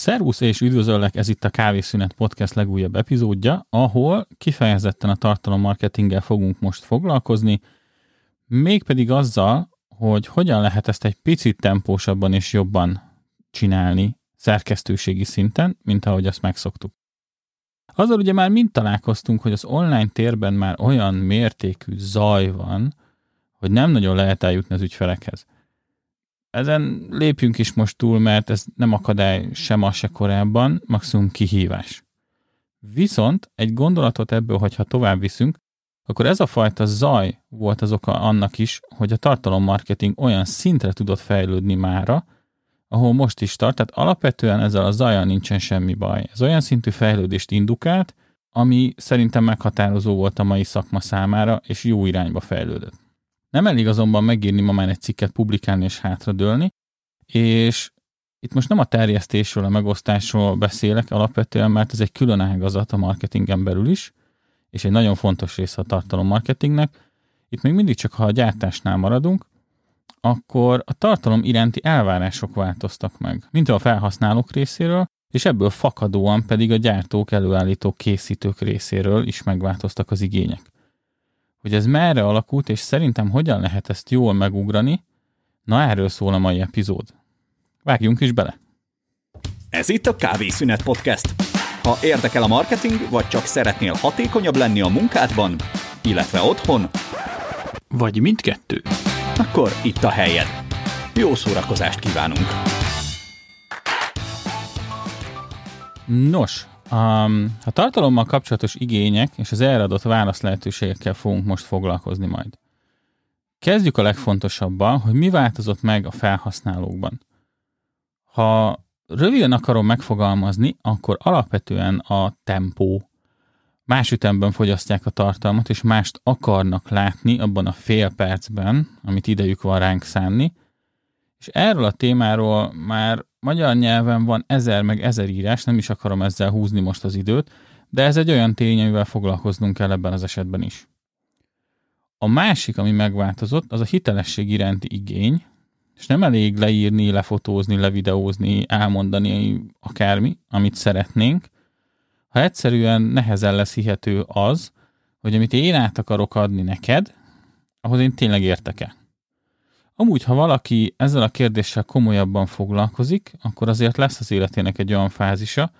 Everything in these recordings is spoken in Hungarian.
Szervusz és üdvözöllek, ez itt a Kávészünet Podcast legújabb epizódja, ahol kifejezetten a tartalommarketinggel fogunk most foglalkozni, mégpedig azzal, hogy hogyan lehet ezt egy picit tempósabban és jobban csinálni szerkesztőségi szinten, mint ahogy azt megszoktuk. Azzal ugye már mind találkoztunk, hogy az online térben már olyan mértékű zaj van, hogy nem nagyon lehet eljutni az ügyfelekhez. Ezen lépjünk is most túl, mert ez nem akadály sem a se korábban, maximum kihívás. Viszont egy gondolatot ebből, hogyha tovább viszünk, akkor ez a fajta zaj volt az oka annak is, hogy a tartalommarketing olyan szintre tudott fejlődni mára, ahol most is tart, tehát alapvetően ezzel a zajjal nincsen semmi baj. Ez olyan szintű fejlődést indukált, ami szerintem meghatározó volt a mai szakma számára, és jó irányba fejlődött. Nem elég azonban megírni ma már egy cikket, publikálni és hátradőlni, és itt most nem a terjesztésről, a megosztásról beszélek alapvetően, mert ez egy külön ágazat a marketingen belül is, és egy nagyon fontos része a tartalommarketingnek. Itt még mindig csak, ha a gyártásnál maradunk, akkor a tartalom iránti elvárások változtak meg, mint a felhasználók részéről, és ebből fakadóan pedig a gyártók, előállítók, készítők részéről is megváltoztak az igények hogy ez merre alakult, és szerintem hogyan lehet ezt jól megugrani, na erről szól a mai epizód. Vágjunk is bele! Ez itt a Kávészünet Podcast. Ha érdekel a marketing, vagy csak szeretnél hatékonyabb lenni a munkádban, illetve otthon, vagy mindkettő, akkor itt a helyed. Jó szórakozást kívánunk! Nos, Um, a tartalommal kapcsolatos igények és az erre adott válasz lehetőségekkel fogunk most foglalkozni majd. Kezdjük a legfontosabban, hogy mi változott meg a felhasználókban. Ha röviden akarom megfogalmazni, akkor alapvetően a tempó. Más ütemben fogyasztják a tartalmat, és mást akarnak látni abban a fél percben, amit idejük van ránk szánni, és erről a témáról már magyar nyelven van ezer meg ezer írás, nem is akarom ezzel húzni most az időt, de ez egy olyan tény, amivel foglalkoznunk kell ebben az esetben is. A másik, ami megváltozott, az a hitelesség iránti igény, és nem elég leírni, lefotózni, levideózni, elmondani akármi, amit szeretnénk, ha egyszerűen nehezen lesz hihető az, hogy amit én át akarok adni neked, ahhoz én tényleg értek-e. Amúgy, ha valaki ezzel a kérdéssel komolyabban foglalkozik, akkor azért lesz az életének egy olyan fázisa,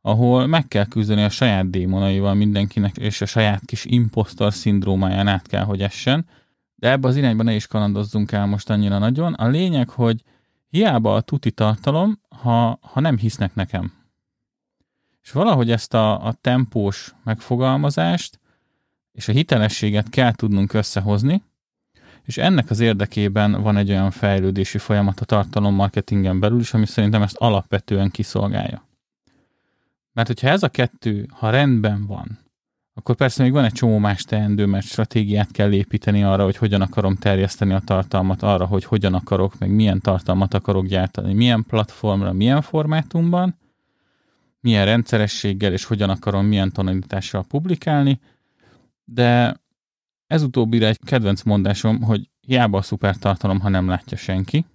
ahol meg kell küzdeni a saját démonaival mindenkinek, és a saját kis impostor szindrómáján át kell, hogy essen. De ebbe az irányba ne is kalandozzunk el most annyira nagyon. A lényeg, hogy hiába a tuti tartalom, ha, ha nem hisznek nekem. És valahogy ezt a, a tempós megfogalmazást és a hitelességet kell tudnunk összehozni, és ennek az érdekében van egy olyan fejlődési folyamat a tartalommarketingen belül is, ami szerintem ezt alapvetően kiszolgálja. Mert hogyha ez a kettő, ha rendben van, akkor persze még van egy csomó más teendő, mert stratégiát kell építeni arra, hogy hogyan akarom terjeszteni a tartalmat, arra, hogy hogyan akarok, meg milyen tartalmat akarok gyártani, milyen platformra, milyen formátumban, milyen rendszerességgel, és hogyan akarom, milyen tonalitással publikálni, de ez utóbbira egy kedvenc mondásom, hogy hiába a szuper tartalom, ha nem látja senki.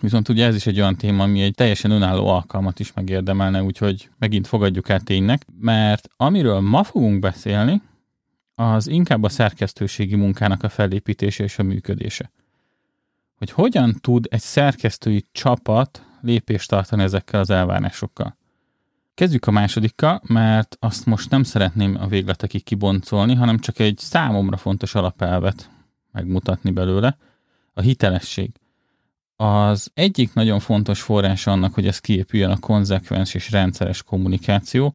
Viszont ugye ez is egy olyan téma, ami egy teljesen önálló alkalmat is megérdemelne, úgyhogy megint fogadjuk el ténynek, mert amiről ma fogunk beszélni, az inkább a szerkesztőségi munkának a felépítése és a működése. Hogy hogyan tud egy szerkesztői csapat lépést tartani ezekkel az elvárásokkal. Kezdjük a másodikkal, mert azt most nem szeretném a végletekig kiboncolni, hanem csak egy számomra fontos alapelvet megmutatni belőle, a hitelesség. Az egyik nagyon fontos forrás annak, hogy ez kiépüljön a konzekvens és rendszeres kommunikáció,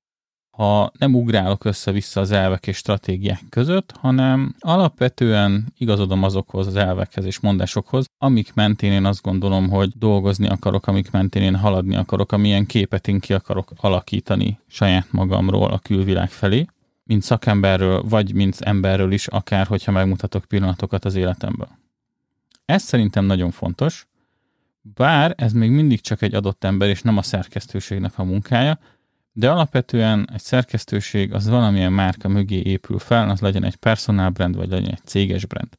ha nem ugrálok össze-vissza az elvek és stratégiák között, hanem alapvetően igazodom azokhoz az elvekhez és mondásokhoz, amik mentén én azt gondolom, hogy dolgozni akarok, amik mentén én haladni akarok, amilyen képet én ki akarok alakítani saját magamról a külvilág felé, mint szakemberről, vagy mint emberről is, akár hogyha megmutatok pillanatokat az életemből. Ez szerintem nagyon fontos, bár ez még mindig csak egy adott ember, és nem a szerkesztőségnek a munkája, de alapvetően egy szerkesztőség az valamilyen márka mögé épül fel, az legyen egy personal brand, vagy legyen egy céges brand.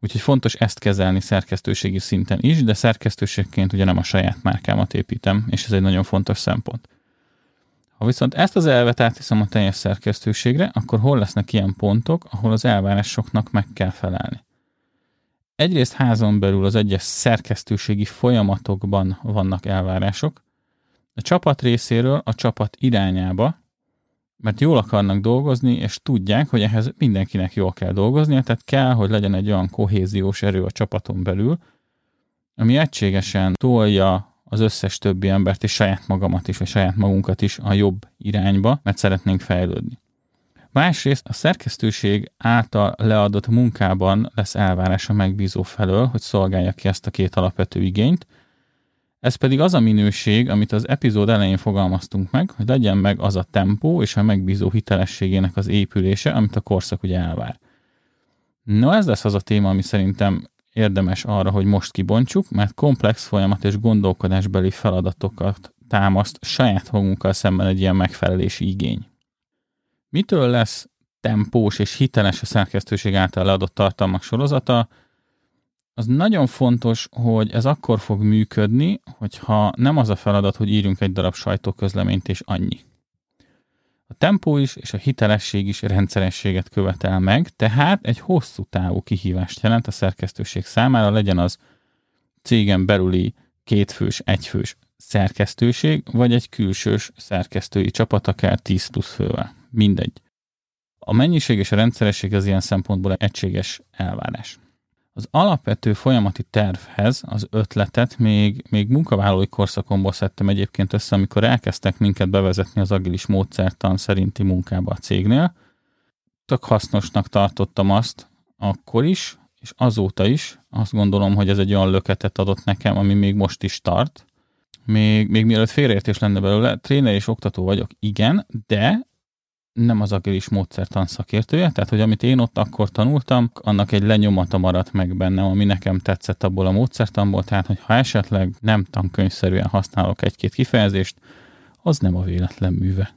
Úgyhogy fontos ezt kezelni szerkesztőségi szinten is, de szerkesztőségként ugye nem a saját márkámat építem, és ez egy nagyon fontos szempont. Ha viszont ezt az elvet átviszem a teljes szerkesztőségre, akkor hol lesznek ilyen pontok, ahol az elvárásoknak meg kell felelni. Egyrészt házon belül az egyes szerkesztőségi folyamatokban vannak elvárások, a csapat részéről a csapat irányába, mert jól akarnak dolgozni, és tudják, hogy ehhez mindenkinek jól kell dolgoznia, tehát kell, hogy legyen egy olyan kohéziós erő a csapaton belül, ami egységesen tolja az összes többi embert, és saját magamat is, vagy saját magunkat is a jobb irányba, mert szeretnénk fejlődni. Másrészt a szerkesztőség által leadott munkában lesz elvárás a megbízó felől, hogy szolgálja ki ezt a két alapvető igényt, ez pedig az a minőség, amit az epizód elején fogalmaztunk meg, hogy legyen meg az a tempó és a megbízó hitelességének az épülése, amit a korszak ugye elvár. No, ez lesz az a téma, ami szerintem érdemes arra, hogy most kibontsuk, mert komplex folyamat és gondolkodásbeli feladatokat támaszt saját magunkkal szemben egy ilyen megfelelési igény. Mitől lesz tempós és hiteles a szerkesztőség által leadott tartalmak sorozata? Az nagyon fontos, hogy ez akkor fog működni, hogyha nem az a feladat, hogy írjunk egy darab sajtóközleményt és annyi. A tempó is és a hitelesség is rendszerességet követel meg, tehát egy hosszú távú kihívást jelent a szerkesztőség számára, legyen az cégen belüli kétfős, egyfős szerkesztőség, vagy egy külsős szerkesztői csapat, akár 10 plusz fővel. Mindegy. A mennyiség és a rendszeresség az ilyen szempontból egységes elvárás. Az alapvető folyamati tervhez az ötletet még, még munkavállalói korszakomból szedtem egyébként össze, amikor elkezdtek minket bevezetni az agilis módszertan szerinti munkába a cégnél. Tök hasznosnak tartottam azt akkor is, és azóta is. Azt gondolom, hogy ez egy olyan löketet adott nekem, ami még most is tart. Még, még mielőtt félreértés lenne belőle, tréner és oktató vagyok, igen, de nem az agilis módszertan szakértője, tehát hogy amit én ott akkor tanultam, annak egy lenyomata maradt meg bennem, ami nekem tetszett abból a módszertanból, tehát hogy ha esetleg nem tankönyvszerűen használok egy-két kifejezést, az nem a véletlen műve.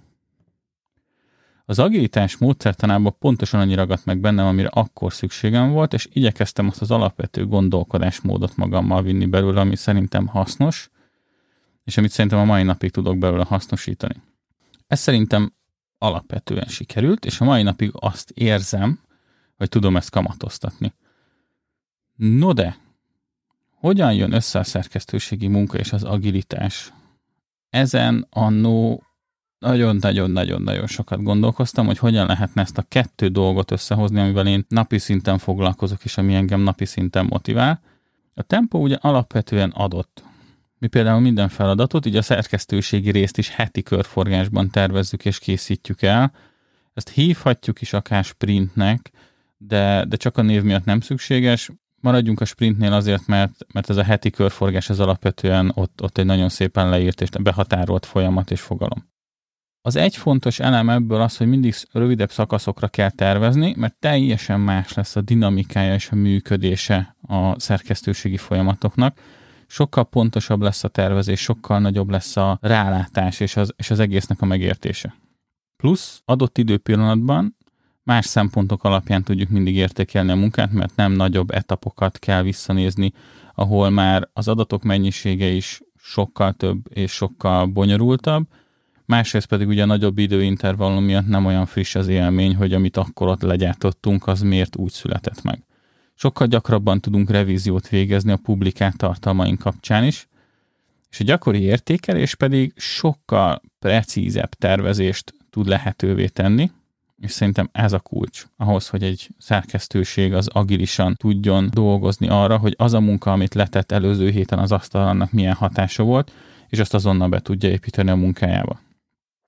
Az agilitás módszertanában pontosan annyi ragadt meg bennem, amire akkor szükségem volt, és igyekeztem azt az alapvető gondolkodásmódot magammal vinni belőle, ami szerintem hasznos, és amit szerintem a mai napig tudok belőle hasznosítani. Ez szerintem alapvetően sikerült, és a mai napig azt érzem, hogy tudom ezt kamatoztatni. No de, hogyan jön össze a szerkesztőségi munka és az agilitás? Ezen annó nagyon-nagyon-nagyon-nagyon sokat gondolkoztam, hogy hogyan lehetne ezt a kettő dolgot összehozni, amivel én napi szinten foglalkozok, és ami engem napi szinten motivál. A tempó ugye alapvetően adott. Mi például minden feladatot, így a szerkesztőségi részt is heti körforgásban tervezzük és készítjük el. Ezt hívhatjuk is akár sprintnek, de, de csak a név miatt nem szükséges. Maradjunk a sprintnél azért, mert, mert ez a heti körforgás az alapvetően ott, ott egy nagyon szépen leírt és behatárolt folyamat és fogalom. Az egy fontos elem ebből az, hogy mindig rövidebb szakaszokra kell tervezni, mert teljesen más lesz a dinamikája és a működése a szerkesztőségi folyamatoknak sokkal pontosabb lesz a tervezés, sokkal nagyobb lesz a rálátás és az, és az egésznek a megértése. Plusz adott időpillanatban más szempontok alapján tudjuk mindig értékelni a munkát, mert nem nagyobb etapokat kell visszanézni, ahol már az adatok mennyisége is sokkal több és sokkal bonyolultabb, másrészt pedig ugye a nagyobb időintervallum miatt nem olyan friss az élmény, hogy amit akkor ott legyártottunk, az miért úgy született meg. Sokkal gyakrabban tudunk revíziót végezni a publikált tartalmaink kapcsán is, és a gyakori értékelés pedig sokkal precízebb tervezést tud lehetővé tenni, és szerintem ez a kulcs ahhoz, hogy egy szerkesztőség az agilisan tudjon dolgozni arra, hogy az a munka, amit letett előző héten az asztal, annak milyen hatása volt, és azt azonnal be tudja építeni a munkájába.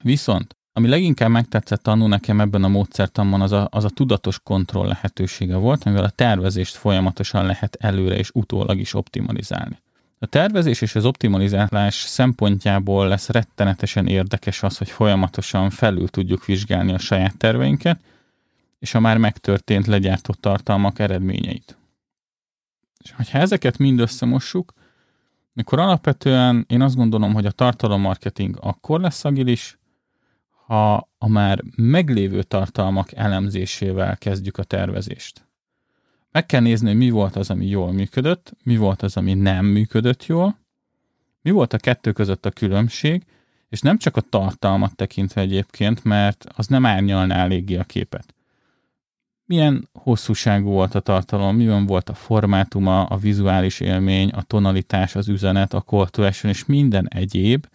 Viszont ami leginkább megtetszett tanul nekem ebben a módszertanban, az a, az a tudatos kontroll lehetősége volt, amivel a tervezést folyamatosan lehet előre és utólag is optimalizálni. A tervezés és az optimalizálás szempontjából lesz rettenetesen érdekes az, hogy folyamatosan felül tudjuk vizsgálni a saját terveinket, és a már megtörtént legyártott tartalmak eredményeit. És ha ezeket mind összemossuk, akkor alapvetően én azt gondolom, hogy a tartalommarketing akkor lesz agilis, ha a már meglévő tartalmak elemzésével kezdjük a tervezést. Meg kell nézni, hogy mi volt az, ami jól működött, mi volt az, ami nem működött jól, mi volt a kettő között a különbség, és nem csak a tartalmat tekintve egyébként, mert az nem árnyalná eléggé a képet. Milyen hosszúságú volt a tartalom, milyen volt a formátuma, a vizuális élmény, a tonalitás, az üzenet, a call to action, és minden egyéb,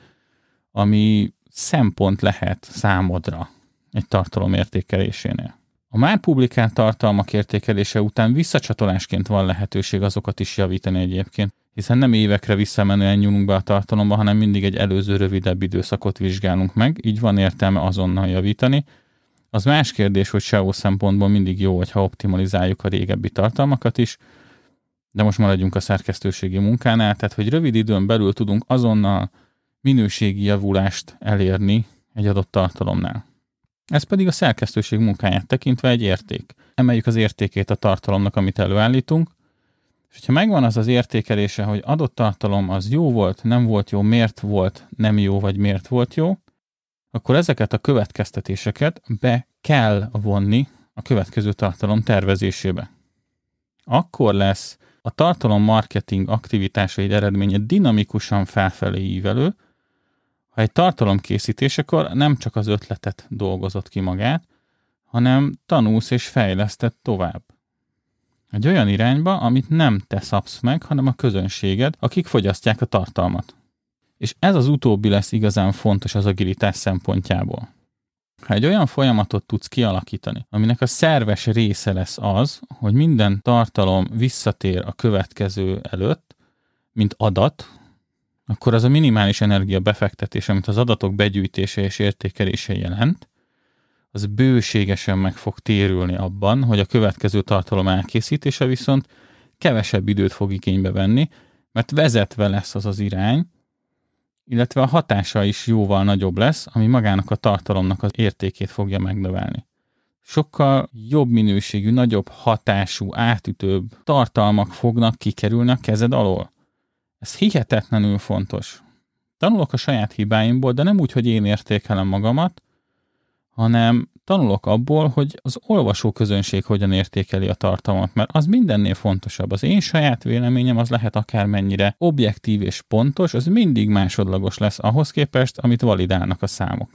ami szempont lehet számodra egy tartalom értékelésénél. A már publikált tartalmak értékelése után visszacsatolásként van lehetőség azokat is javítani egyébként, hiszen nem évekre visszamenően nyúlunk be a tartalomba, hanem mindig egy előző rövidebb időszakot vizsgálunk meg, így van értelme azonnal javítani. Az más kérdés, hogy SEO szempontból mindig jó, hogyha optimalizáljuk a régebbi tartalmakat is, de most maradjunk a szerkesztőségi munkánál, tehát hogy rövid időn belül tudunk azonnal minőségi javulást elérni egy adott tartalomnál. Ez pedig a szerkesztőség munkáját tekintve egy érték. Emeljük az értékét a tartalomnak, amit előállítunk, és ha megvan az az értékelése, hogy adott tartalom az jó volt, nem volt jó, miért volt nem jó, vagy miért volt jó, akkor ezeket a következtetéseket be kell vonni a következő tartalom tervezésébe. Akkor lesz a tartalom marketing aktivitásaid eredménye dinamikusan felfelé ívelő, ha egy tartalom készítésekor nem csak az ötletet dolgozott ki magát, hanem tanulsz és fejleszted tovább. Egy olyan irányba, amit nem te szabsz meg, hanem a közönséged, akik fogyasztják a tartalmat. És ez az utóbbi lesz igazán fontos az agilitás szempontjából. Ha egy olyan folyamatot tudsz kialakítani, aminek a szerves része lesz az, hogy minden tartalom visszatér a következő előtt, mint adat, akkor az a minimális energia befektetés, amit az adatok begyűjtése és értékelése jelent, az bőségesen meg fog térülni abban, hogy a következő tartalom elkészítése viszont kevesebb időt fog igénybe venni, mert vezetve lesz az az irány, illetve a hatása is jóval nagyobb lesz, ami magának a tartalomnak az értékét fogja megnövelni. Sokkal jobb minőségű, nagyobb hatású, átütőbb tartalmak fognak kikerülni a kezed alól. Ez hihetetlenül fontos. Tanulok a saját hibáimból, de nem úgy, hogy én értékelem magamat, hanem tanulok abból, hogy az olvasó közönség hogyan értékeli a tartalmat, mert az mindennél fontosabb. Az én saját véleményem az lehet akármennyire objektív és pontos, az mindig másodlagos lesz ahhoz képest, amit validálnak a számok.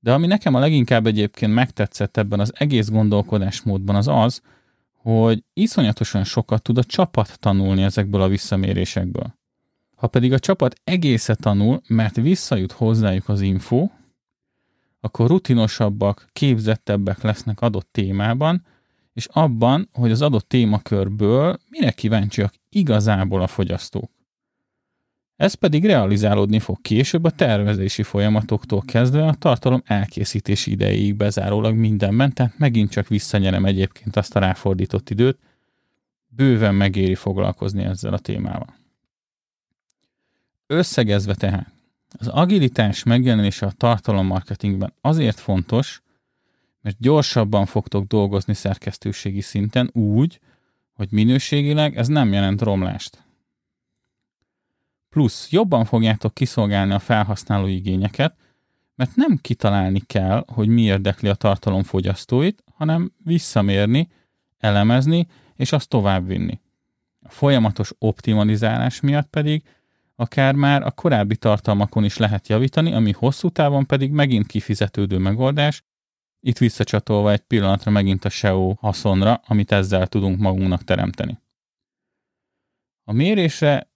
De ami nekem a leginkább egyébként megtetszett ebben az egész gondolkodásmódban az az, hogy iszonyatosan sokat tud a csapat tanulni ezekből a visszamérésekből. Ha pedig a csapat egészet tanul, mert visszajut hozzájuk az info, akkor rutinosabbak, képzettebbek lesznek adott témában, és abban, hogy az adott témakörből mire kíváncsiak igazából a fogyasztók. Ez pedig realizálódni fog később a tervezési folyamatoktól kezdve a tartalom elkészítési idejéig bezárólag mindenben, tehát megint csak visszanyerem egyébként azt a ráfordított időt, bőven megéri foglalkozni ezzel a témával. Összegezve tehát, az agilitás megjelenése a tartalommarketingben azért fontos, mert gyorsabban fogtok dolgozni szerkesztőségi szinten úgy, hogy minőségileg ez nem jelent romlást. Plusz jobban fogjátok kiszolgálni a felhasználó igényeket, mert nem kitalálni kell, hogy mi érdekli a tartalom fogyasztóit, hanem visszamérni, elemezni, és azt továbbvinni. A folyamatos optimalizálás miatt pedig akár már a korábbi tartalmakon is lehet javítani, ami hosszú távon pedig megint kifizetődő megoldás, itt visszacsatolva egy pillanatra megint a SEO haszonra, amit ezzel tudunk magunknak teremteni. A mérésre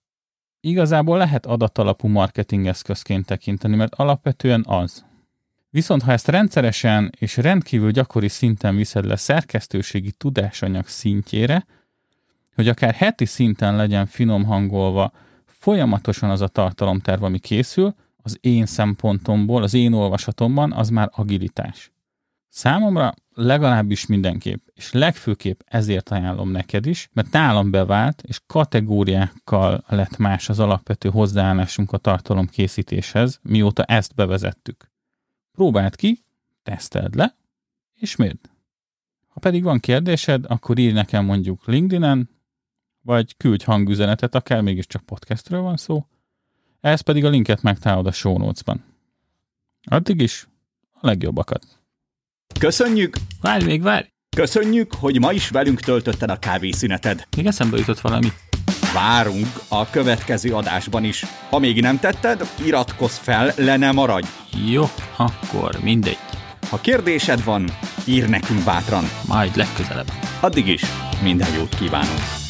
igazából lehet adatalapú marketing eszközként tekinteni, mert alapvetően az. Viszont ha ezt rendszeresen és rendkívül gyakori szinten viszed le szerkesztőségi tudásanyag szintjére, hogy akár heti szinten legyen finom hangolva folyamatosan az a tartalomterv, ami készül, az én szempontomból, az én olvasatomban, az már agilitás. Számomra legalábbis mindenképp, és legfőképp ezért ajánlom neked is, mert nálam bevált, és kategóriákkal lett más az alapvető hozzáállásunk a tartalom készítéshez, mióta ezt bevezettük. Próbáld ki, teszteld le, és mérd. Ha pedig van kérdésed, akkor írj nekem mondjuk LinkedIn-en, vagy küldj hangüzenetet, akár mégiscsak podcastről van szó, ehhez pedig a linket megtalálod a show notes-ban. Addig is a legjobbakat. Köszönjük! Várj még, várj! Köszönjük, hogy ma is velünk töltötted a kávészüneted. Még eszembe jutott valami. Várunk a következő adásban is. Ha még nem tetted, iratkozz fel, le ne maradj. Jó, akkor mindegy. Ha kérdésed van, ír nekünk bátran. Majd legközelebb. Addig is minden jót kívánunk.